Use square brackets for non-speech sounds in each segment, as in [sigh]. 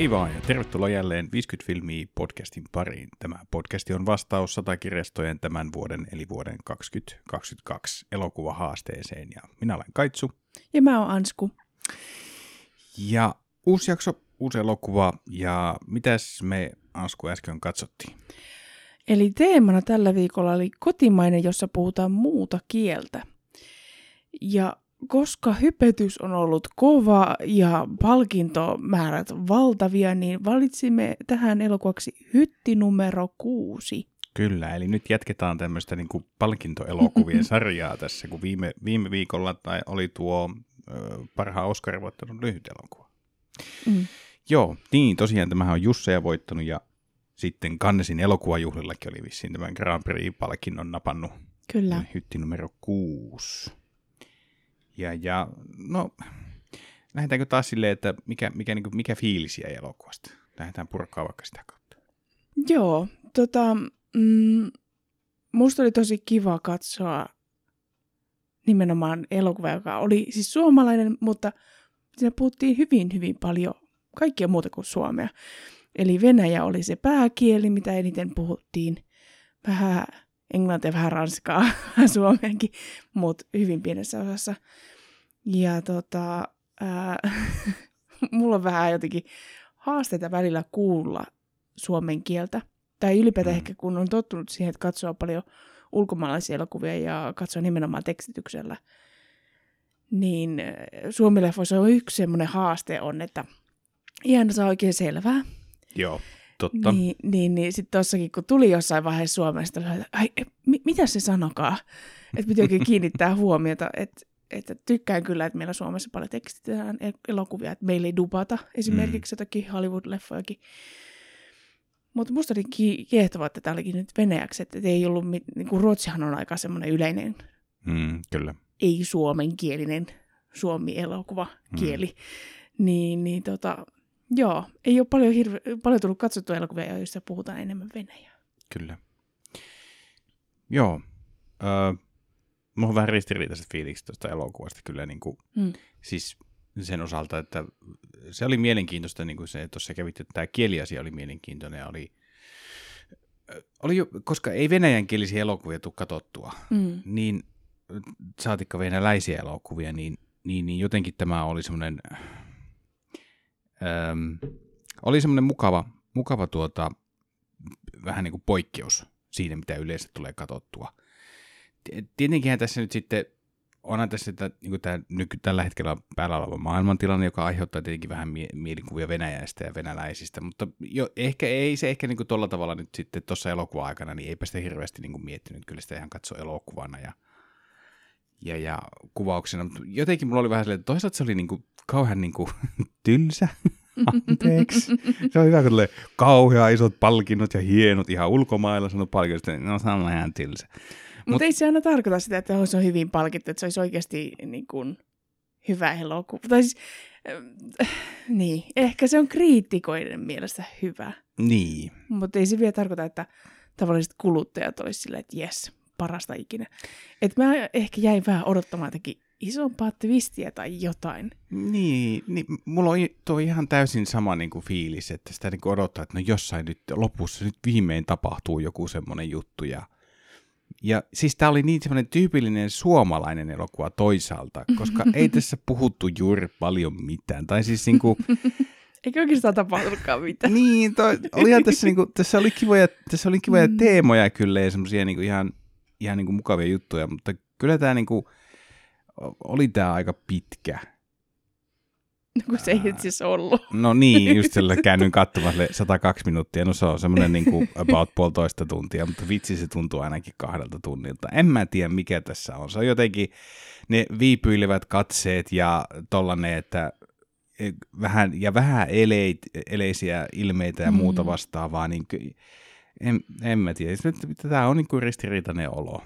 Hei vaan ja tervetuloa jälleen 50 filmiä podcastin pariin. Tämä podcasti on vastaus satakirjastojen tämän vuoden eli vuoden 2022 elokuvahaasteeseen ja minä olen Kaitsu. Ja mä oon Ansku. Ja uusi jakso, uusi elokuva ja mitäs me Ansku äsken katsottiin? Eli teemana tällä viikolla oli kotimainen, jossa puhutaan muuta kieltä. Ja koska hypetys on ollut kova ja palkintomäärät valtavia, niin valitsimme tähän elokuvaksi hytti numero kuusi. Kyllä, eli nyt jatketaan tämmöistä niin kuin palkintoelokuvien [laughs] sarjaa tässä, kun viime, viime viikolla tai oli tuo ö, parhaan Oscarin voittanut lyhyt elokuva. Mm. Joo, niin tosiaan tämähän on Jusseja voittanut ja sitten Kannesin elokuvajuhlillakin oli vissiin tämän Grand Prix-palkinnon napannut Kyllä. hytti numero kuusi. Ja, ja no, lähdetäänkö taas silleen, että mikä, mikä, niin kuin, mikä fiilis jäi elokuvasta? Lähdetään purkaa vaikka sitä kautta. Joo, tota, mm, musta oli tosi kiva katsoa nimenomaan elokuva, joka oli siis suomalainen, mutta siinä puhuttiin hyvin, hyvin paljon kaikkia muuta kuin suomea. Eli Venäjä oli se pääkieli, mitä eniten puhuttiin. Vähän englantia, vähän ranskaa, [laughs] vähän suomeenkin, mutta hyvin pienessä osassa. Ja tota, ää, [laughs] mulla on vähän jotenkin haasteita välillä kuulla suomen kieltä. Tai ylipäätään Mm. ehkä kun on tottunut siihen, että katsoo paljon ulkomaalaisia elokuvia ja katsoo nimenomaan tekstityksellä. Niin suomileffoissa on yksi semmoinen haaste on, että aina saa oikein selvää. Joo, totta. Niin, niin, niin sitten tossakin, kun tuli jossain vaiheessa Suomesta, että ai, mi, mitä se sanokaa? Että piti oikein [laughs] kiinnittää huomiota, että, että tykkään kyllä, että meillä Suomessa paljon tekstitetään el- elokuvia, että meillä ei dubata esimerkiksi jotakin Hollywood-leffojakin. Mutta musta oli ki- kiehtovaa, että tämä olikin nyt venäjäksi, että ei ollut, mit- niin kuin Ruotsihan on aika semmoinen yleinen Mm, kyllä. ei-suomenkielinen suomi-elokuva kieli. Mm. Niin, niin tota, joo, ei ole paljon, hirve- paljon tullut katsottua elokuvia, joissa puhutaan enemmän venäjää. Kyllä. Joo. Öö, mulla on vähän ristiriitaiset fiilikset tuosta elokuvasta kyllä niin kuin, Mm. siis sen osalta, että se oli mielenkiintoista, niin kuin se tuossa kävit, että tämä kieliasia oli mielenkiintoinen ja oli, ö, oli jo, koska ei venäjänkielisiä elokuvia tule katsottua, Mm. niin saatikka venäläisiä elokuvia, niin, niin, niin jotenkin tämä oli semmoinen, äm, oli semmoinen mukava, mukava tuota, vähän niin kuin poikkeus siinä, mitä yleensä tulee katsottua. Tietenkinhän tässä nyt sitten, onhan tässä että, niin kuin tämä nyky, tällä hetkellä päällä oleva maailmantilanne, joka aiheuttaa tietenkin vähän mie- mielikuvia Venäjästä ja venäläisistä, mutta jo, ehkä ei se ehkä niin kuin tuolla tavalla nyt sitten tuossa elokuva-aikana, niin eipä sitä hirveästi niin kuin miettinyt, kyllä sitä ihan katso elokuvana ja ja, ja kuvauksena, mutta jotenkin mulla oli vähän silleen, että toisaalta se oli niinku kauhean niinku [laughs] tylsä, [laughs] anteeksi. Se on hyvä, kun tulee kauhean isot palkinnot ja hienot ihan ulkomailla sanot palkinnot, no se on ihan tylsä. Mutta Mut ei se aina tarkoita sitä, että se on hyvin palkittu, että se olisi oikeasti niin kuin, hyvä elokuva. Tai siis, äh, niin, ehkä se on kriitikoiden mielestä hyvä. Niin, Mutta ei se vielä tarkoita, että tavalliset kuluttajat olisivat silleen, että jes, parasta ikinä. Et mä ehkä jäin vähän odottamaan jotakin isompaa twistiä tai jotain. niin, niin mulla on tuo ihan täysin sama niinku fiilis, että sitä niinku odottaa, että no jossain nyt lopussa nyt viimein tapahtuu joku semmoinen juttu ja ja siis tämä oli niin semmoinen tyypillinen suomalainen elokuva toisaalta, koska ei [laughs] tässä puhuttu juuri paljon mitään. Tai siis niinku, [laughs] Eikä oikeastaan tapahtunutkaan mitään. Niin, toi, olihan tässä, niinku, tässä oli kivoja, tässä oli kivoja Mm. teemoja kyllä ja semmoisia niinku ihan, ihan niinku mukavia juttuja, mutta kyllä tämä niinku, oli tämä aika pitkä. Kun se ei itse asiassa ollut. No niin, just sillä [laughs] käännyin katsomaan sille 102 minuuttia, no se on semmoinen niinku about puolitoista tuntia, mutta vitsi se tuntuu ainakin kahdelta tunnilta. En mä tiedä mikä tässä on, se on jotenkin ne viipyilevät katseet ja tollanen, että e, vähän, ja vähän eleit, eleisiä ilmeitä ja muuta Mm. vastaavaa, niin en, en mä tiedä. Tämä on niinku ristiriitainen olo.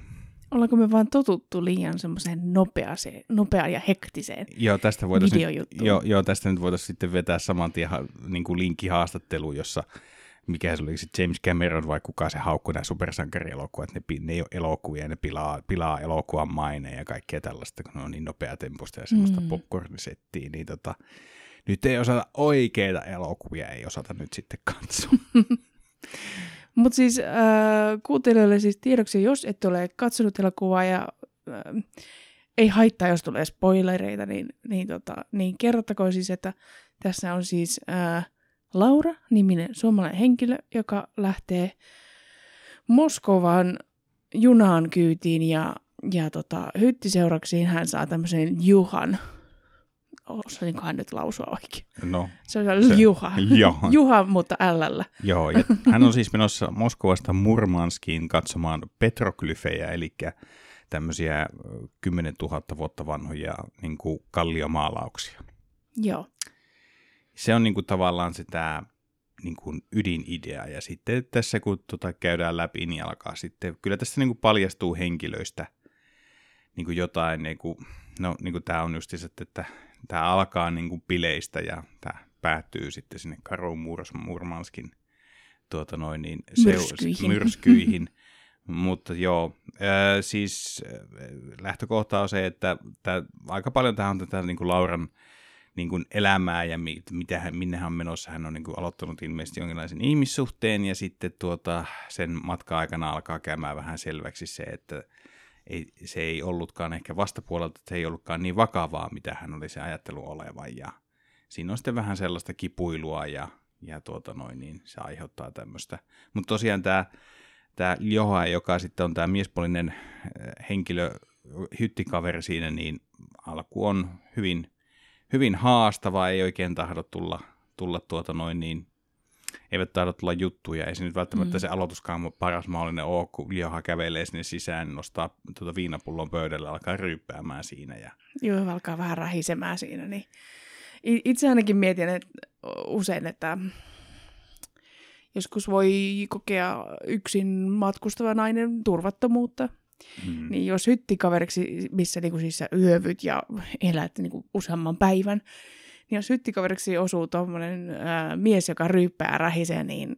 Ollaanko me vaan totuttu liian semmoiseen nopeaseen, nopeaan ja hektiseen Joo, tästä voitaisiin nyt, videojuttuun? joo, joo, tästä nyt voitaisiin sitten vetää saman tien ha, niin kuin linkkihaastattelu, jossa mikä se oli se James Cameron vai kuka se haukkui nämä supersankarielokuvat, ne, ne ei ole elokuvia, ne pilaa, pilaa elokuvan maine ja kaikkea tällaista, kun ne on niin nopeatempoista ja semmoista Mm. mm. popcornisettiä, niin tota, nyt ei osata oikeita elokuvia, ei osata nyt sitten katsoa. [laughs] Mutta siis äh, kuuntelijoille siis tiedoksi, jos et ole katsonut elokuvaa ja äh, ei haittaa, jos tulee spoilereita, niin, niin, tota, niin kerrottakoon siis, että tässä on siis äh, Laura-niminen suomalainen henkilö, joka lähtee Moskovan junaan kyytiin ja, ja tota, hyttiseuraksiin hän saa tämmöisen Juhan. Osasinkohan nyt lausua oikein? No, Se on se, Juha. Johan. [laughs] Juha, mutta ällällä. Joo, ja hän on siis menossa Moskovasta Murmanskiin katsomaan petroglyfejä, eli tämmöisiä ö, 10 000 vuotta vanhoja niin kuin kalliomaalauksia. Joo. Se on niin kuin tavallaan sitä niin kuin ydinidea, ja sitten tässä kun tota käydään läpi, niin alkaa sitten, kyllä tässä niin kuin paljastuu henkilöistä niin kuin jotain, niin kuin, no niin kuin tämä on just se, että tämä alkaa niin kuin bileistä ja tämä päättyy sitten sinne Karu Murmanskin tuota noin, niin Myrskyihin. myrskyihin. [laughs] Mutta joo, äh, siis äh, lähtökohta on se, että tää, aika paljon tämä on tätä niin kuin Lauran niin kuin elämää ja mi, mitä hän, minne hän on menossa. Hän on niin kuin aloittanut ilmeisesti jonkinlaisen ihmissuhteen ja sitten tuota, sen matkan aikana alkaa käymään vähän selväksi se, että ei, se ei ollutkaan ehkä vastapuolelta, että se ei ollutkaan niin vakavaa, mitä hän oli se ajattelu olevan. Ja siinä on sitten vähän sellaista kipuilua ja, ja tuota noin, niin se aiheuttaa tämmöistä. Mutta tosiaan tämä tämä Joha, joka sitten on tämä miespuolinen äh, henkilö, hyttikaveri siinä, niin alku on hyvin, hyvin haastava, ei oikein tahdo tulla, tulla tuota noin niin, eivät tahdo tulla juttuja, ei se nyt välttämättä mm. se aloituskaan paras mahdollinen ole, kun Joha kävelee sinne sisään, nostaa tuota viinapullon pöydälle, alkaa ryyppäämään siinä ja Joo, alkaa vähän rahisemään siinä. Niin. Itse ainakin mietin että usein, että joskus voi kokea yksin matkustava nainen turvattomuutta. mm, Niin jos hyttikaveriksi, missä niinku siis yövyt ja elät niinku useamman päivän, niin jos hyttikaveriksi osuu tuommoinen mies, joka ryyppää rähisee, niin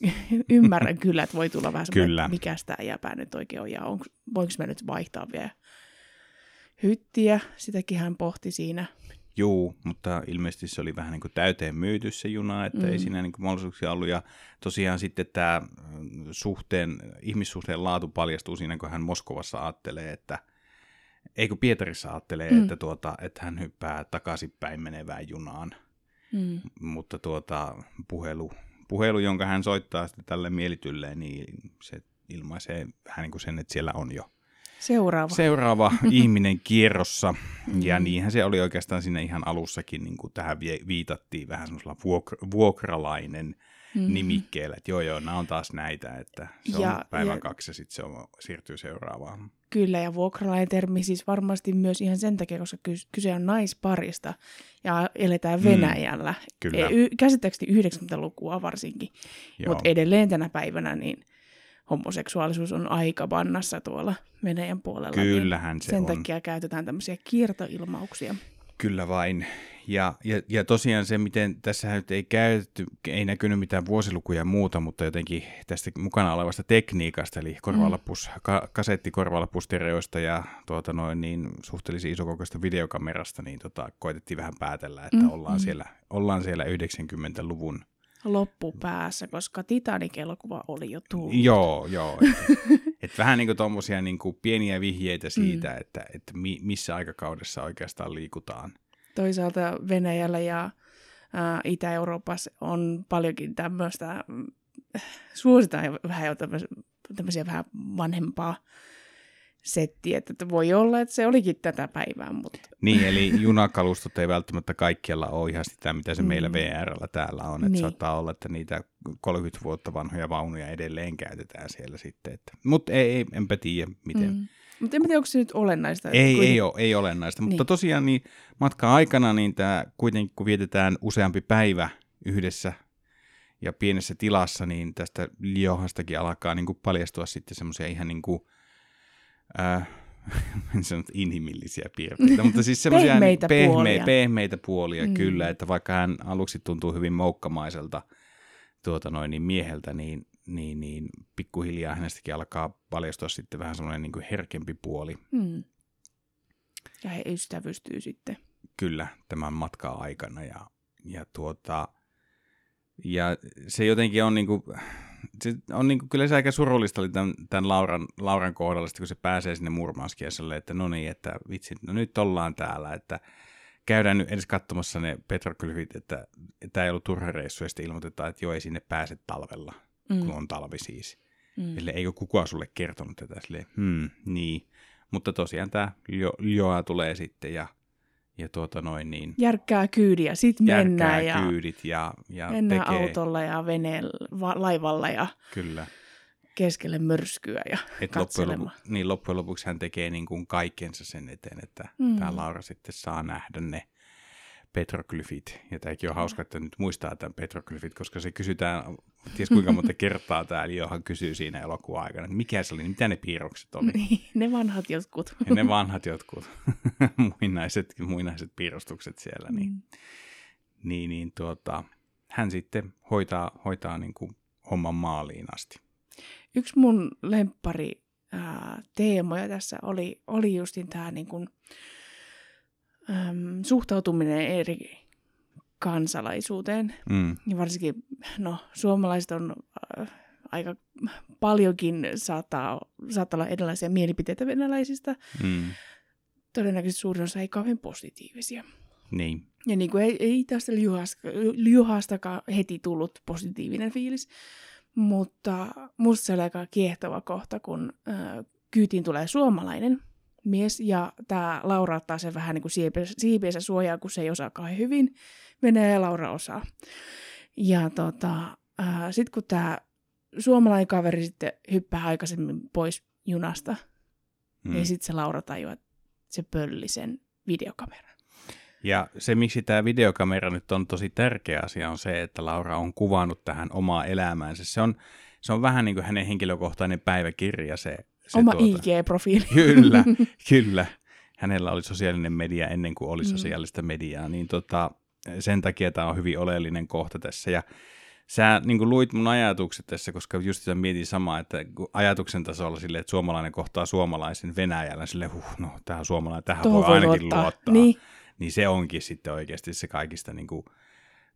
[laughs] ymmärrän kyllä, että voi tulla vähän semmoinen, että mikä sitä jäpää nyt oikein on ja onko, voinko mä nyt vaihtaa vielä hyttiä. Sitäkin hän pohti siinä. Juu, mutta ilmeisesti se oli vähän niin kuin täyteen myyty se juna, että mm. ei Mm. siinä niin kuin mahdollisuuksia ollut. Ja tosiaan sitten tämä suhteen, ihmissuhteen laatu paljastuu siinä, kun hän Moskovassa ajattelee, että eikö Pietarissa ajattelee, mm. Että, tuota, että hän hyppää takaisinpäin menevään junaan. Mm. Mutta tuota, puhelu, puhelu, jonka hän soittaa sitten tälle mielitylleen, niin se ilmaisee vähän niin kuin sen, että siellä on jo Seuraava. seuraava [laughs] ihminen kierrossa. Ja Mm. niinhän se oli oikeastaan siinä ihan alussakin, niin kuin tähän viitattiin vähän semmoisella vuok- vuokralainen Mhm. nimikkeellä, että joo joo, nämä on taas näitä, että se on Ja- päivän ja- kaksi ja sitten se on, siirtyy seuraavaan. Kyllä, ja vuokralainen termi siis varmasti myös ihan sen takia, koska kys- kyse on naisparista ja eletään Mm, Venäjällä. kyllä. E- y- käsittääkseni 90-lukua varsinkin, mutta edelleen tänä päivänä niin homoseksuaalisuus on aika bannassa tuolla Venäjän puolella. kyllähän niin se sen on. takia käytetään tämmöisiä kiertoilmauksia. Kyllä vain. Ja, ja, ja tosiaan se, miten tässä nyt ei käytetty, ei näkynyt mitään vuosilukuja ja muuta, mutta jotenkin tästä mukana olevasta tekniikasta, eli korvalapus, ka, kasettikorvalapustereoista ja tuota noin, niin suhteellisen isokokoista videokamerasta, niin tota, koitettiin vähän päätellä, että Mm, ollaan, mm. siellä, ollaan siellä 90-luvun. Loppupäässä, koska Titanic-elokuva oli jo tullut. Joo, joo. [laughs] Et, vähän niin kuin tuommoisia niin kuin pieniä vihjeitä siitä, mm. että, että mi, missä aikakaudessa oikeastaan liikutaan. Toisaalta Venäjällä ja ää, Itä-Euroopassa on paljonkin tämmöistä, mm, suositaan vähän tämmöisiä vähän vanhempaa settiä, että voi olla, että se olikin tätä päivää, mutta Niin, eli junakalustot ei välttämättä kaikkialla ole ihan sitä, mitä se Mm. meillä VRllä täällä on. Että Niin. saattaa olla, että niitä 30 vuotta vanhoja vaunuja edelleen käytetään siellä sitten. Että. Mutta ei, ei, enpä tiedä, miten. Mm. Mutta en tiedä, onko se nyt olennaista. Ei, kuiten- ei ole, ei olennaista. Mutta Niin. tosiaan niin matkan aikana niin tämä kuitenkin, kun vietetään useampi päivä yhdessä ja pienessä tilassa, niin tästä Liohastakin alkaa niin kuin paljastua sitten semmoisia ihan niin kuin, äh, [laughs] en sano, että inhimillisiä piirteitä, mutta siis [laughs] semmoisia Pehmeitä pehme, puolia. pehmeitä puolia Mm. kyllä, että vaikka hän aluksi tuntuu hyvin moukkamaiselta tuota noin, niin mieheltä, niin, niin, niin pikkuhiljaa hänestäkin alkaa paljastua sitten vähän semmoinen niin kuin herkempi puoli. Mm. Ja he ystävystyy sitten. kyllä tämän matkan aikana. Ja, ja tuota, ja se jotenkin on niinku, se on niinku, kyllä se aika surullista oli tämän, tämän Lauran, Lauran kohdalla, kun se pääsee sinne Murmanskiasalle, että no niin, että vitsi, no nyt ollaan täällä, että käydään nyt edes katsomassa ne petroglyfit, että tämä ei ollut turha reissu, ja sitten ilmoitetaan, että joo, ei sinne pääse talvella, mm. kun on talvi siis. Mm. Eli eikö kukaan sulle kertonut tätä silleen, hmm, niin. Mutta tosiaan tämä Ljoa tulee sitten ja, ja tuota noin niin. Järkkää kyydiä, sitten mennään ja kyydit ja, ja mennään tekee. autolla ja veneellä, va- laivalla ja Kyllä. keskelle myrskyä ja Et loppujen, lopu, niin loppujen lopuksi hän tekee niin kuin kaikkensa sen eteen, että mm. tämä Laura sitten saa nähdä ne petroglyfit. Ja tämäkin on hauska, että nyt muistaa tämän petroglyfit, koska se kysytään, ties kuinka monta kertaa täällä Johan kysyy siinä elokuvan aikana, että mikä se oli, mitä ne piirrokset oli. Niin, ne vanhat jotkut. Ja ne vanhat jotkut [laughs] muinaiset, muinaiset piirustukset siellä, niin, Mm. niin, niin tuota, hän sitten hoitaa, hoitaa niin kuin homman maaliin asti. Yksi mun lemppari ää, teemoja tässä oli, oli justin tämä niin kun, äm, suhtautuminen eri kansalaisuuteen. Mm, Ja varsinkin, no, suomalaiset on äh, aika paljonkin saattaa, saattaa olla erilaisia mielipiteitä venäläisistä. mm, Todennäköisesti suurin osa ei kauhean positiivisia. niin, Ja niin kuin ei, ei tästä Ljuhasta, Ljuhastakaan heti tullut positiivinen fiilis, mutta musta se oli aika kiehtova kohta, kun äh, kyytiin tulee suomalainen mies, ja tämä Laura ottaa sen vähän niin kuin siipeensä suojaa, kun se ei osaa kauhean hyvin. Venäjä ja Laura osaa. Ja tota, sitten kun tämä suomalainen kaveri sitten hyppää aikaisemmin pois junasta, mm. mm. niin sitten se Laura tajuaa, että se pölli sen videokameran. Ja se, miksi tämä videokamera nyt on tosi tärkeä asia, on se, että Laura on kuvannut tähän omaa elämäänsä. Se on, se on vähän niin kuin hänen henkilökohtainen päiväkirja. Se, se Oma tuota, IG-profiili. Kyllä, [laughs] kyllä. Hänellä oli sosiaalinen media ennen kuin oli Mm. sosiaalista mediaa, niin tota, sen takia tämä on hyvin oleellinen kohta tässä. Ja sä niin kuin luit mun ajatukset tässä, koska just sitä mietin samaa, että ajatuksen tasolla silleen, että suomalainen kohtaa suomalaisen Venäjällä, silleen, huh, no tämä on suomalainen, tähän Tuohon voi voi ainakin luottaa. luottaa. Niin. niin se onkin sitten oikeasti se kaikista niin kuin,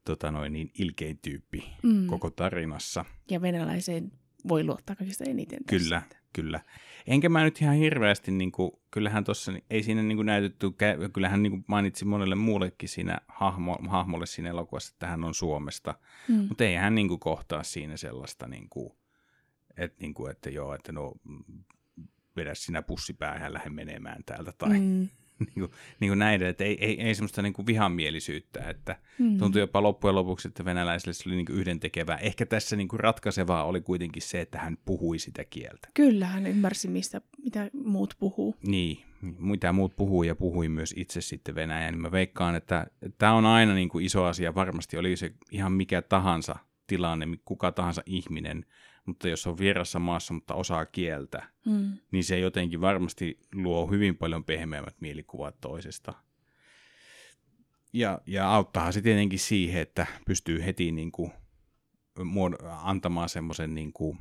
tota noin, niin ilkein tyyppi Mm. koko tarinassa. Ja venäläiseen voi luottaa kaikista eniten. tässä. Kyllä, kyllä. Enkä mä nyt ihan hirveästi, niin kuin, kyllähän tuossa ei siinä niin kuin näytetty, kyllähän niin kuin mainitsi monelle muullekin siinä hahmo, hahmolle siinä elokuvassa, että hän on Suomesta, Mm. mutta ei hän niin kuin kohtaa siinä sellaista, niin kuin, että, niin kuin, että joo, että no vedä sinä pussipäähän ja lähde menemään täältä tai mm. [laughs] Niin kuin, niin kuin näiden, että ei, ei, ei semmoista niin kuin vihamielisyyttä, että Mm. tuntui jopa loppujen lopuksi, että venäläisille se oli niin kuin yhdentekevää. Ehkä tässä niin kuin ratkaisevaa oli kuitenkin se, että hän puhui sitä kieltä. Kyllä, hän ymmärsi, mistä, mitä muut puhuu. Niin, mitä muut puhui ja puhui myös itse sitten Venäjää, niin mä veikkaan, että tämä on aina niin kuin iso asia. Varmasti oli se ihan mikä tahansa tilanne, kuka tahansa ihminen, mutta jos on vierassa maassa, mutta osaa kieltä, Mm. niin se jotenkin varmasti luo hyvin paljon pehmeämmät mielikuvat toisesta. Ja, ja auttaahan se tietenkin siihen, että pystyy heti niin kuin muod- antamaan semmoisen niin kuin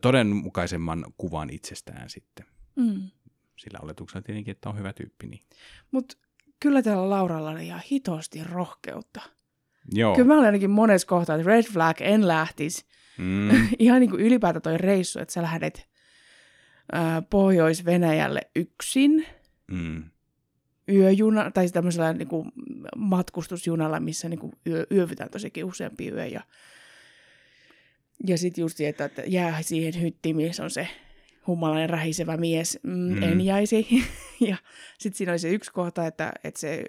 todenmukaisemman kuvan itsestään sitten. Mm. Sillä oletuksella tietenkin, että on hyvä tyyppi. Niin. Mutta kyllä tällä Lauralla oli ihan hitosti rohkeutta. Joo. Kyllä mä olen ainakin monessa kohtaa, että red flag, en lähtisi. Mm, [laughs] ihan niin kuin ylipäätään toi reissu, että sä lähdet ää, Pohjois-Venäjälle yksin mm, yöjuna, tai tämmöisellä niin kuin matkustusjunalla, missä niin kuin yö, yövytään tosikin useampi yö. Ja, ja sitten just se, että, että jää siihen hyttiin, missä on se humalainen rähisevä mies, mm, Mm. mm. en jäisi. [laughs] ja sitten siinä oli se yksi kohta, että, että se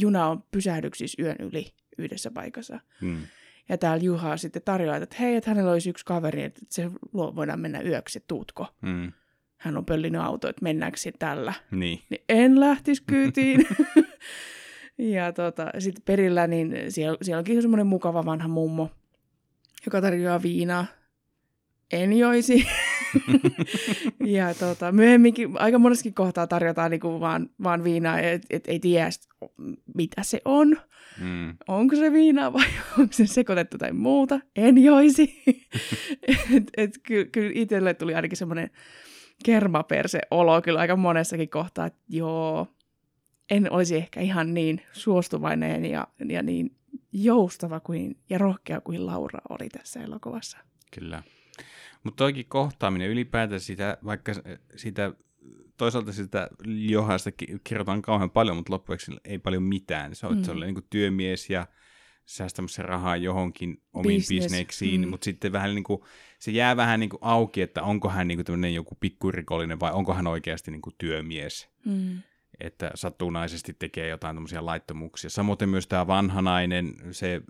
juna on pysähdyksissä yön yli yhdessä paikassa. mm, Ja täällä Juha sitten tarjoaa, että hei, että hänellä olisi yksi kaveri, että se luo voidaan mennä yöksi, että tuutko. mm, Hän on pöllinyt auto, että mennäänkö tällä. niin. Niin en lähtisi kyytiin. [laughs] ja tota, sitten perillä, niin siellä, siellä onkin semmoinen mukava vanha mummo, joka tarjoaa viinaa. En joisi. [laughs] ja tota, myöhemminkin aika monessakin kohtaa tarjotaan niinku vaan, vaan viinaa, että et, ei tiedä, sit, mitä se on Mm, onko se viinaa vai [laughs] onko se sekoitettu tai muuta. En joisi. [laughs] et, et, kyllä, kyllä itselle tuli ainakin semmoinen kermaperse olo kyllä aika monessakin kohtaa, että joo, en olisi ehkä ihan niin suostuvainen ja, ja niin joustava kuin, ja rohkea kuin Laura oli tässä elokuvassa. Kyllä. Mutta toikin kohtaaminen ylipäätään sitä, vaikka sitä toisaalta sitä Johasta kirjoitan kauhean paljon, mutta loppujen ei paljon mitään. Se, on, mm. se oli niin työmies ja säästämässä rahaa johonkin omiin Business. bisneksiin, mm. mutta sitten vähän niin kuin, se jää vähän niin kuin auki, että onko hän niin kuin joku pikkurikollinen vai onko hän oikeasti niin kuin työmies. Mm. Että satunnaisesti tekee jotain tämmöisiä laittomuuksia. Samoin myös tämä vanhanainen, se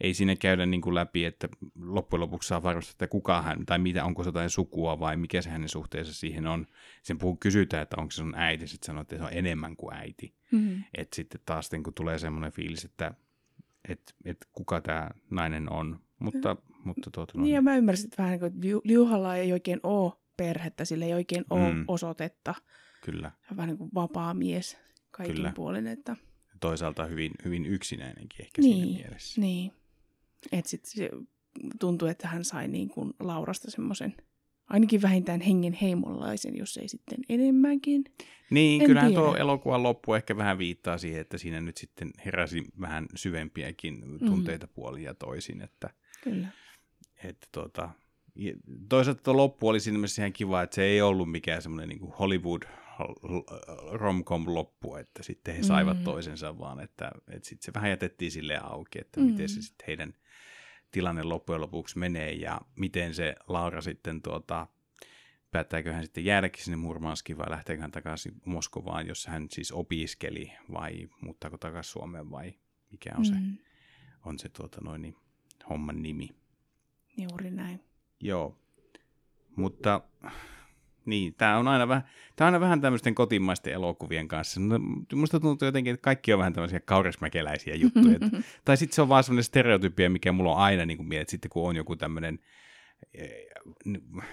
ei siinä käydä niin kuin läpi, että loppujen lopuksi saa varmistaa, että kuka hän, tai mitä, onko se jotain sukua vai mikä se hänen suhteessa siihen on. Sen puhuu kysytään, että onko se sun äiti, sitten sanoo, että se on enemmän kuin äiti. Mm-hmm. Että sitten taas niin kuin tulee semmoinen fiilis, että et, et kuka tämä nainen on. Mutta, mm. mutta tuota, Niin ja mä ymmärsin että vähän, niin kuin Liuhalla ei oikein ole perhettä, sillä ei oikein ole mm. osoitetta. Kyllä. Se on vähän niin kuin vapaa mies kaikin Kyllä. puolin. Että... Toisaalta hyvin, hyvin yksinäinenkin ehkä niin, siinä mielessä. Niin, että sitten se tuntuu, että hän sai niin kuin Laurasta semmoisen ainakin vähintään hengen heimolaisen, jos ei sitten enemmänkin. Niin, en kyllähän tiedä. tuo elokuvan loppu ehkä vähän viittaa siihen, että siinä nyt sitten heräsi vähän syvempiäkin tunteita mm. puolin ja toisin. Että, Kyllä. Että tuota, toisaalta tuo loppu oli siinä mielessä ihan kiva, että se ei ollut mikään semmoinen niin Hollywood romcom loppu, että sitten he saivat mm. toisensa, vaan että, että sitten se vähän jätettiin silleen auki, että mm. miten se sitten heidän tilanne loppujen lopuksi menee ja miten se Laura sitten tuota, päättääkö hän sitten jäädäkin sinne Murmanskiin vai lähteekö hän takaisin Moskovaan, jos hän siis opiskeli vai muuttaako takaisin Suomeen vai mikä on mm. se, on se tuota noin, niin, homman nimi. Juuri näin. Joo, mutta niin, tämä on aina vähän, tämä on aina vähän tämmöisten kotimaisten elokuvien kanssa. Minusta tuntuu jotenkin, että kaikki on vähän tämmöisiä kaurismäkeläisiä juttuja. [laughs] tai sitten se on vaan semmoinen stereotypia, mikä mulla on aina niin kuin sitten kun on joku tämmöinen, eh,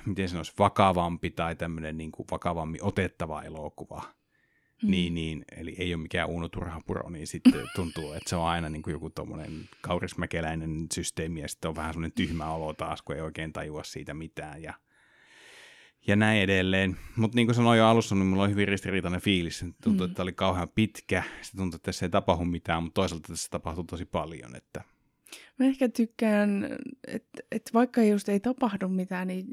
miten sanoisi, vakavampi tai tämmöinen niin kuin vakavammin otettava elokuva, mm. niin, niin, eli ei ole mikään Uno Turhapuro, niin sitten tuntuu, että se on aina niin kuin joku tuommoinen kaurismäkeläinen systeemi, ja sitten on vähän semmoinen tyhmä olo taas, kun ei oikein tajua siitä mitään, ja ja näin edelleen. Mutta niin kuin sanoin jo alussa, niin mulla oli hyvin ristiriitainen fiilis. Tuntui, mm. että oli kauhean pitkä. Se tuntui, että tässä ei tapahdu mitään, mutta toisaalta tässä tapahtuu tosi paljon. Että... Mä ehkä tykkään, että, että vaikka just ei tapahdu mitään, niin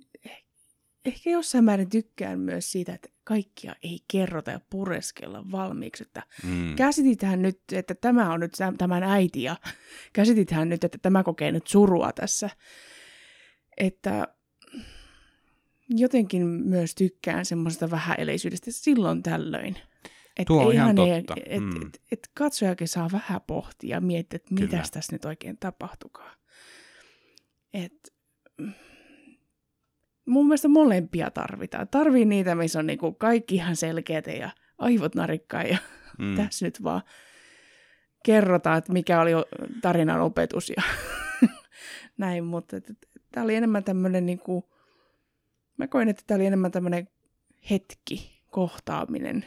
ehkä jossain määrin tykkään myös siitä, että kaikkia ei kerrota ja pureskella valmiiksi. Että mm. Käsitithän nyt, että tämä on nyt tämän äiti ja [laughs] käsitithän nyt, että tämä kokee nyt surua tässä. Että jotenkin myös tykkään semmoista vähäeleisyydestä silloin tällöin. Et Tuo on ihan totta. Et, mm. et, et, katsojakin saa vähän pohtia ja miettiä, että mitä tässä nyt oikein tapahtukaa. Et, mun mielestä molempia tarvitaan. Tarvii niitä, missä on niinku kaikki ihan selkeät ja aivot narikkaa ja [laughs] mm. tässä nyt vaan kerrotaan, että mikä oli tarinan opetus ja [laughs] näin, mutta tämä oli enemmän tämmöinen niinku, Mä koin, että tämä oli enemmän tämmöinen hetki, kohtaaminen,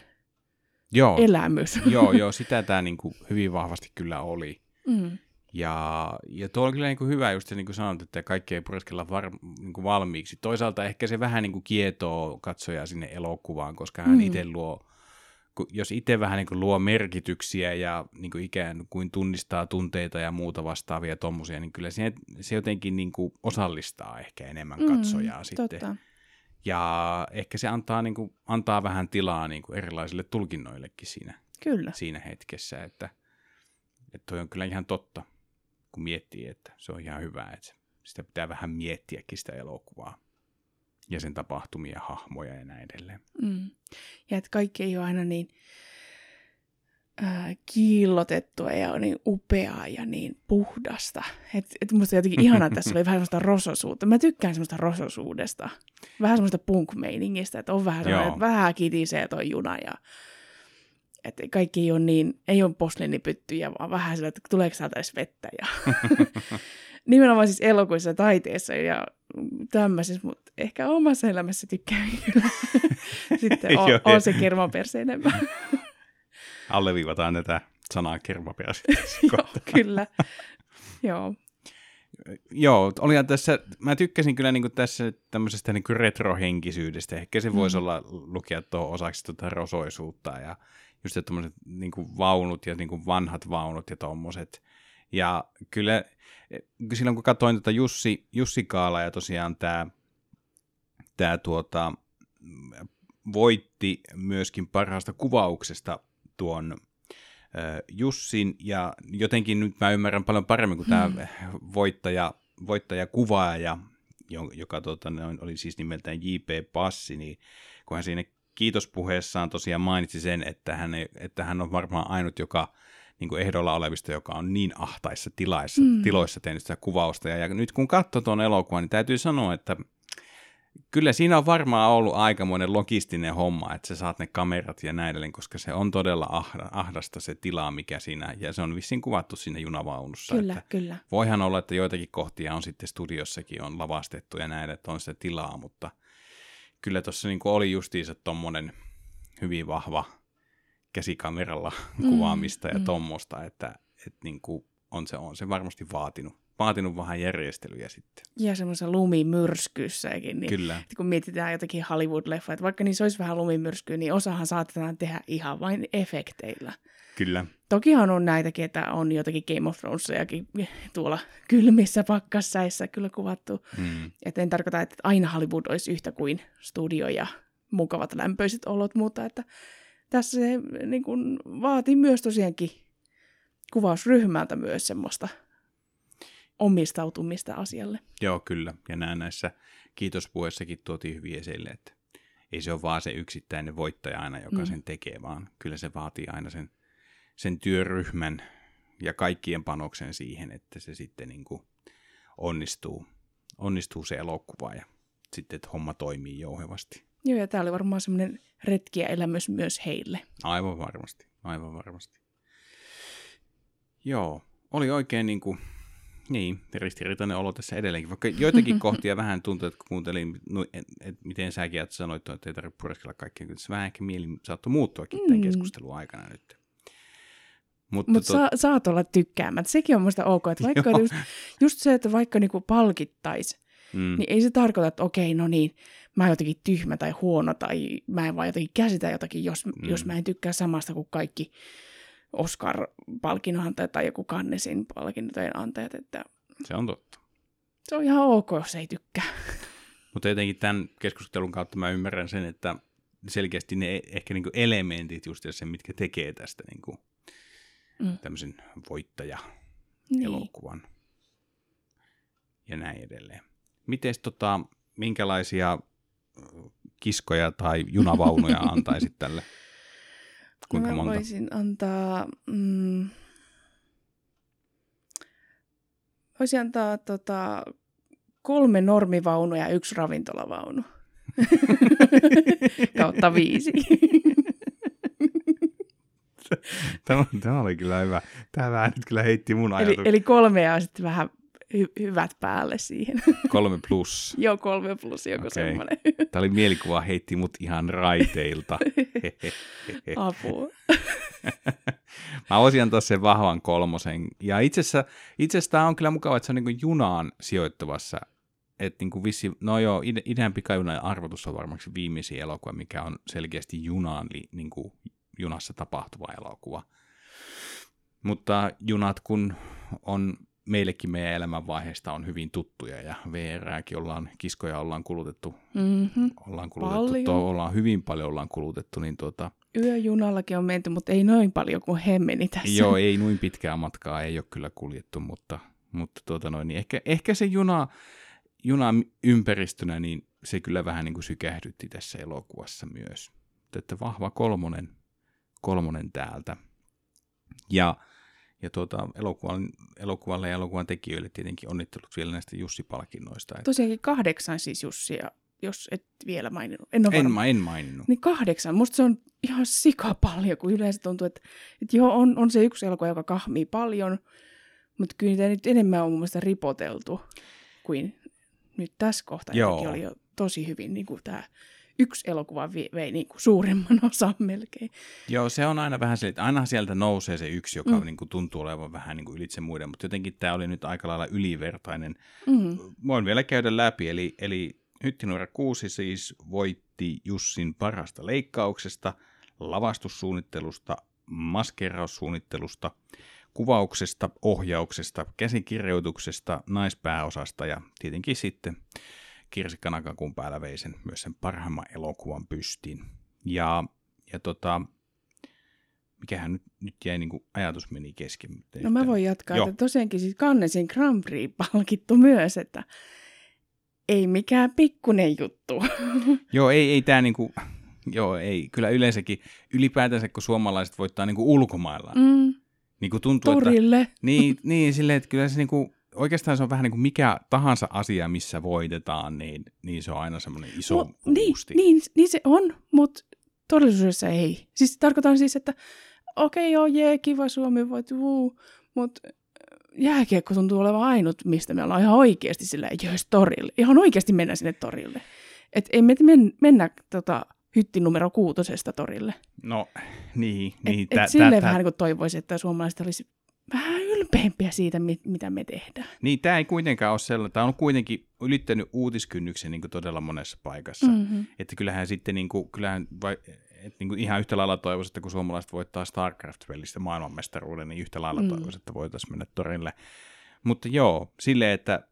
joo, elämys. [laughs] Joo, joo, [laughs] sitä tämä niinku hyvin vahvasti kyllä oli. Mm. Ja, ja tuo on kyllä niinku hyvä, just se, niin kuin sanot, että kaikki ei pureskella var, niinku valmiiksi. Toisaalta ehkä se vähän niinku kietoo katsojaa sinne elokuvaan, koska hän mm. itse luo, jos itse vähän niinku luo merkityksiä ja niinku ikään kuin tunnistaa tunteita ja muuta vastaavia tommosia, niin kyllä se, se jotenkin niinku osallistaa ehkä enemmän mm, katsojaa mm, sitten. Totta. Ja ehkä se antaa, niin kuin, antaa vähän tilaa niin kuin erilaisille tulkinnoillekin siinä, kyllä. siinä hetkessä, että, että toi on kyllä ihan totta, kun miettii, että se on ihan hyvä, että sitä pitää vähän miettiäkin sitä elokuvaa ja sen tapahtumia, hahmoja ja näin edelleen. Mm. Ja että kaikki ei ole aina niin äh, kiillotettua ja niin upeaa ja niin puhdasta. Et, et musta jotenkin ihanaa, että tässä oli vähän semmoista rososuutta. Mä tykkään semmoista rososuudesta. Vähän semmoista punk-meiningistä, että on vähän semmoinen, että vähän kitisee toi juna ja että kaikki ei ole niin, ei ole posliinipyttyjä, vaan vähän sillä, että tuleeko täältä edes vettä. Ja [laughs] nimenomaan siis elokuissa ja taiteessa ja tämmöisessä, mutta ehkä omassa elämässä tykkään kyllä. [laughs] Sitten on, on se kermaperse enemmän alleviivataan tätä sanaa kermapea [laughs] Joo, kyllä. Joo. Joo, oli tässä, mä tykkäsin kyllä niin tässä tämmöisestä niin retrohenkisyydestä. Ehkä se voisi mm. olla lukea tuohon osaksi tuota rosoisuutta ja, just tämmöiset niin vaunut ja niin kuin vanhat vaunut ja tommoset. Ja kyllä silloin kun katsoin tätä Jussi, Jussi Kaala ja tosiaan tämä tää tuota, voitti myöskin parhaasta kuvauksesta tuon Jussin, ja jotenkin nyt mä ymmärrän paljon paremmin kuin tämä hmm. voittaja, voittaja kuvaaja, joka tota, oli siis nimeltään J.P. Passi, niin kun hän siinä kiitospuheessaan tosiaan mainitsi sen, että hän, että hän on varmaan ainut, joka niin kuin ehdolla olevista, joka on niin ahtaissa tilaissa, mm. tiloissa tehnyt sitä kuvausta. Ja, ja nyt kun katsoo tuon elokuvan, niin täytyy sanoa, että kyllä siinä on varmaan ollut aikamoinen logistinen homma, että sä saat ne kamerat ja näin edelleen, koska se on todella ahdasta se tila, mikä siinä, ja se on vissiin kuvattu siinä junavaunussa. Kyllä, että kyllä. Voihan olla, että joitakin kohtia on sitten studiossakin on lavastettu ja näin, että on se tilaa, mutta kyllä tuossa niin oli justiinsa tommonen hyvin vahva käsikameralla mm, kuvaamista ja mm. tommosta, että, että niin kuin on, se, on se varmasti vaatinut vaatinut vähän järjestelyjä sitten. Ja semmoisessa lumimyrskyssäkin. Niin Kyllä. Kun mietitään jotakin Hollywood-leffoja, että vaikka niissä olisi vähän lumimyrskyä, niin osahan saatetaan tehdä ihan vain efekteillä. Kyllä. Tokihan on näitäkin, että on jotakin Game of Thronesajakin tuolla kylmissä pakkassäissä kyllä kuvattu. Mm. Että en tarkoita, että aina Hollywood olisi yhtä kuin studio ja mukavat lämpöiset olot, mutta että tässä se niin kuin, vaatii myös tosiaankin kuvausryhmältä myös semmoista omistautumista asialle. Joo, kyllä. Ja näin näissä kiitospuheissakin tuotiin hyvin esille, että ei se ole vaan se yksittäinen voittaja aina, joka mm. sen tekee, vaan kyllä se vaatii aina sen, sen työryhmän ja kaikkien panoksen siihen, että se sitten niin kuin onnistuu, onnistuu se elokuva ja sitten, että homma toimii jouhevasti. Joo, ja tämä oli varmaan semmoinen retkiä elämys myös heille. Aivan varmasti, aivan varmasti. Joo, oli oikein niin kuin niin, ristiriitainen olo tässä edelleenkin, vaikka joitakin [laughs] kohtia vähän tuntuu, että kun kuuntelin, no, et, et, miten säkin että sanoit, että ei tarvitse pureskella kaikkea, kyllä se vähän ehkä mieli saattoi muuttuakin tämän mm. keskustelun aikana nyt. Mutta Mut tot... sa- saat olla tykkäämättä. Sekin on musta ok, että vaikka [laughs] just, just se, että vaikka niinku palkittaisi, mm. niin ei se tarkoita, että okei, no niin, mä oon jotenkin tyhmä tai huono tai mä en vaan jotenkin käsitä jotakin, jos, mm. jos mä en tykkää samasta kuin kaikki Oscar-palkinnon tai joku Cannesin palkintojen antajat. Että se on totta. Se on ihan ok, jos ei tykkää. Mutta jotenkin tämän keskustelun kautta mä ymmärrän sen, että selkeästi ne ehkä niinku elementit just se, mitkä tekee tästä niinku mm. tämmöisen voittaja-elokuvan niin. ja näin edelleen. Miten tota, minkälaisia kiskoja tai junavaunuja [laughs] antaisit tälle Kuinka mä monta? voisin antaa... Mm, voisin antaa tota, kolme normivaunua ja yksi ravintolavaunu. [laughs] Kautta viisi. [laughs] tämä, tämä oli kyllä hyvä. Tämä vähän nyt kyllä heitti mun ajatuksia. Eli, eli kolme ja sitten vähän hy- hyvät päälle siihen. [laughs] Kolme plus. Joo, kolme plus, joku okay. semmoinen. Tämä oli mielikuva, heitti mut ihan raiteilta. [laughs] Apua. [laughs] Mä voisin antaa sen vahvan kolmosen. Ja itse asiassa, itse asiassa tämä on kyllä mukava, että se on niin junaan sijoittuvassa. Että niin vissi, no joo, idean pikajunan arvotus on varmaksi viimeisin elokuva, mikä on selkeästi junaan, niin kuin junassa tapahtuva elokuva. Mutta junat kun on meillekin meidän elämänvaiheesta on hyvin tuttuja ja VRääkin ollaan, kiskoja ollaan kulutettu, mm-hmm. ollaan kulutettu, to, ollaan hyvin paljon ollaan kulutettu, niin tuota, Yöjunallakin on menty, mutta ei noin paljon kuin he meni tässä. Joo, ei noin pitkää matkaa ei ole kyllä kuljettu, mutta, mutta tuota noin, niin ehkä, ehkä se juna, juna ympäristönä, niin se kyllä vähän niin kuin sykähdytti tässä elokuvassa myös. Että vahva kolmonen, kolmonen täältä. Ja ja tuota, elokuvan, elokuvalle ja elokuvan tekijöille tietenkin onnittelut vielä näistä Jussi-palkinnoista. Että... Tosiaankin kahdeksan siis Jussia, jos et vielä maininnut. En, en, mä en maininnut. Niin kahdeksan. Musta se on ihan sika paljon, kun yleensä tuntuu, että, että joo, on, on se yksi elokuva, joka kahmii paljon, mutta kyllä niitä nyt enemmän on mun mielestä ripoteltu kuin nyt tässä kohtaa. Joo. oli jo tosi hyvin niin kuin tämä yksi elokuva vei, vei niin kuin suurimman [laughs] osan melkein. Joo, se on aina vähän se, että aina sieltä nousee se yksi, joka mm. niin kuin tuntuu olevan vähän niin kuin ylitse muiden, mutta jotenkin tämä oli nyt aika lailla ylivertainen. Mm. Voin vielä käydä läpi, eli, eli Hyttinuora 6 siis voitti Jussin parasta leikkauksesta, lavastussuunnittelusta, maskeraussuunnittelusta, kuvauksesta, ohjauksesta, käsikirjoituksesta, naispääosasta ja tietenkin sitten Kirsi Kanakakun päällä vei sen, myös sen parhaimman elokuvan pystiin. Ja, ja tota, mikähän nyt, nyt jäi niin kuin ajatus meni kesken. No mä voin jatkaa, Joo. että tosiaankin siis Cannesin Grand Prix palkittu myös, että ei mikään pikkunen juttu. [laughs] Joo, ei, ei tämä niinku, joo, ei, kyllä yleensäkin, ylipäätänsä kun suomalaiset voittaa niinku ulkomailla, mm. niinku tuntuu, Torille. Että, niin, [laughs] niin silleen, että kyllä se niinku, oikeastaan se on vähän niin kuin mikä tahansa asia, missä voitetaan, niin, niin se on aina semmoinen iso no, niin, niin, niin se on, mutta todellisuudessa ei. Siis tarkoitan siis, että okei, okay, joo, jee, kiva Suomi voit, mutta jääkiekko tuntuu olevan ainut, mistä me ollaan ihan oikeasti sillä jös torille. Ihan oikeasti mennä sinne torille. Et ei me men, mennä tota, hytti numero kuutosesta torille. No, niin. niin et, tä, et silleen tä, vähän niin kuin toivoisin, että suomalaiset olisi ylpeämpiä siitä, mit, mitä me tehdään. Niin, tämä ei kuitenkaan ole sellainen. Tämä on kuitenkin ylittänyt uutiskynnyksen niin todella monessa paikassa. Mm-hmm. Että kyllähän sitten, niin kuin, kyllähän vai, et niin kuin ihan yhtä lailla toivoisin, että kun suomalaiset voittaa StarCraft-pelistä maailmanmestaruuden, niin yhtä lailla mm. toivoisin, että voitaisiin mennä torille. Mutta joo, silleen, että...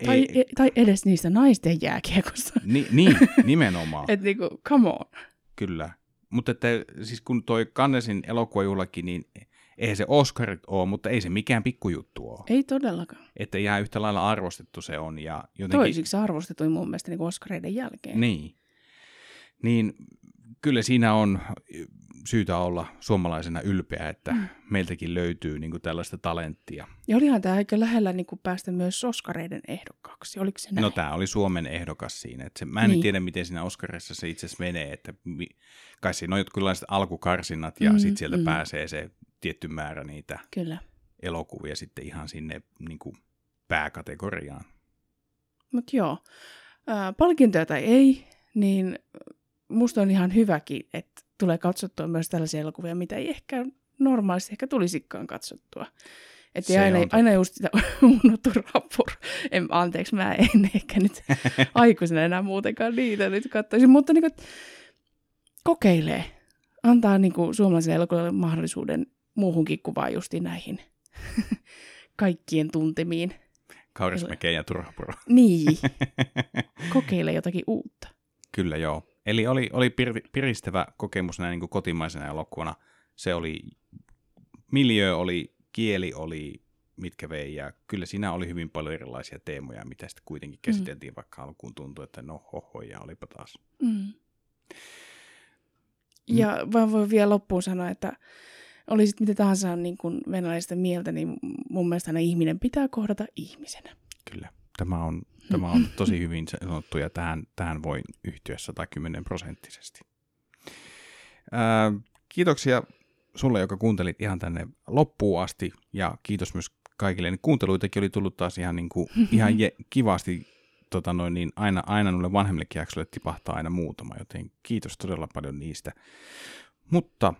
Ei, tai, e, tai edes niistä naisten jääkiekosta. Ni, niin, nimenomaan. [laughs] että niinku, come on. Kyllä. Mutta että, siis kun toi Kannesin elokuvajuhlakin, niin eihän se Oscarit ole, mutta ei se mikään pikkujuttu ole. Ei todellakaan. Että ihan yhtä lailla arvostettu se on. Ja jotenkin... Toisiksi arvostettu mun mielestä niin Oscareiden jälkeen. Niin. Niin kyllä siinä on syytä olla suomalaisena ylpeä, että mm. meiltäkin löytyy niin kuin tällaista talenttia. Ja olihan tämä aika lähellä niin kuin päästä myös Oskareiden ehdokkaaksi, oliko se näin? No tämä oli Suomen ehdokas siinä. Että se, mä en niin. tiedä, miten siinä Oscarissa se itse asiassa menee, että kai siinä on jotkut alkukarsinnat ja mm, sitten sieltä mm. pääsee se tietty määrä niitä Kyllä. elokuvia sitten ihan sinne niin kuin pääkategoriaan. Mutta joo, äh, palkintoja tai ei, niin musta on ihan hyväkin, että tulee katsottua myös tällaisia elokuvia, mitä ei ehkä normaalisti ehkä tulisikaan katsottua. Että aina, aina just sitä [laughs] unohtu rappur. En, anteeksi, mä en [laughs] ehkä nyt [laughs] aikuisena enää muutenkaan niitä nyt katsoisin. Mutta niin kuin, kokeilee. Antaa niin kuin, suomalaisille elokuville mahdollisuuden muuhunkin kuvaan justi näihin [laughs] kaikkien tuntemiin. Kaurismäkeen ja Turhapuro. [laughs] Niin. [laughs] Kokeile jotakin uutta. Kyllä joo. Eli oli, oli pir, piristävä kokemus näin niin kuin kotimaisena elokuvana. Se oli, miljö oli, kieli oli, mitkä vei, ja kyllä siinä oli hyvin paljon erilaisia teemoja, mitä sitten kuitenkin mm. käsiteltiin, mm. vaikka alkuun tuntui, että no hoho, ja olipa taas. Mm. mm. Ja vaan voi vielä loppuun sanoa, että olisit mitä tahansa niin kuin venäläistä mieltä, niin mun mielestä ihminen pitää kohdata ihmisenä. Kyllä. Tämä on Tämä on [laughs] tosi hyvin sanottu ja tähän, tähän voi yhtyä 110 prosenttisesti. Ää, kiitoksia sulle, joka kuuntelit ihan tänne loppuun asti ja kiitos myös kaikille. Niin kuunteluitakin oli tullut taas ihan, niin kuin, [laughs] ihan je, kivasti tota noin, niin aina, aina noille vanhemmillekin jaksoille tipahtaa aina muutama, joten kiitos todella paljon niistä. Mutta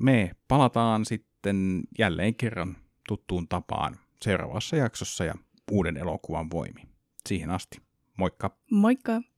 me palataan sitten jälleen kerran tuttuun tapaan seuraavassa jaksossa ja uuden elokuvan voimi. Siihen asti. Moikka! Moikka!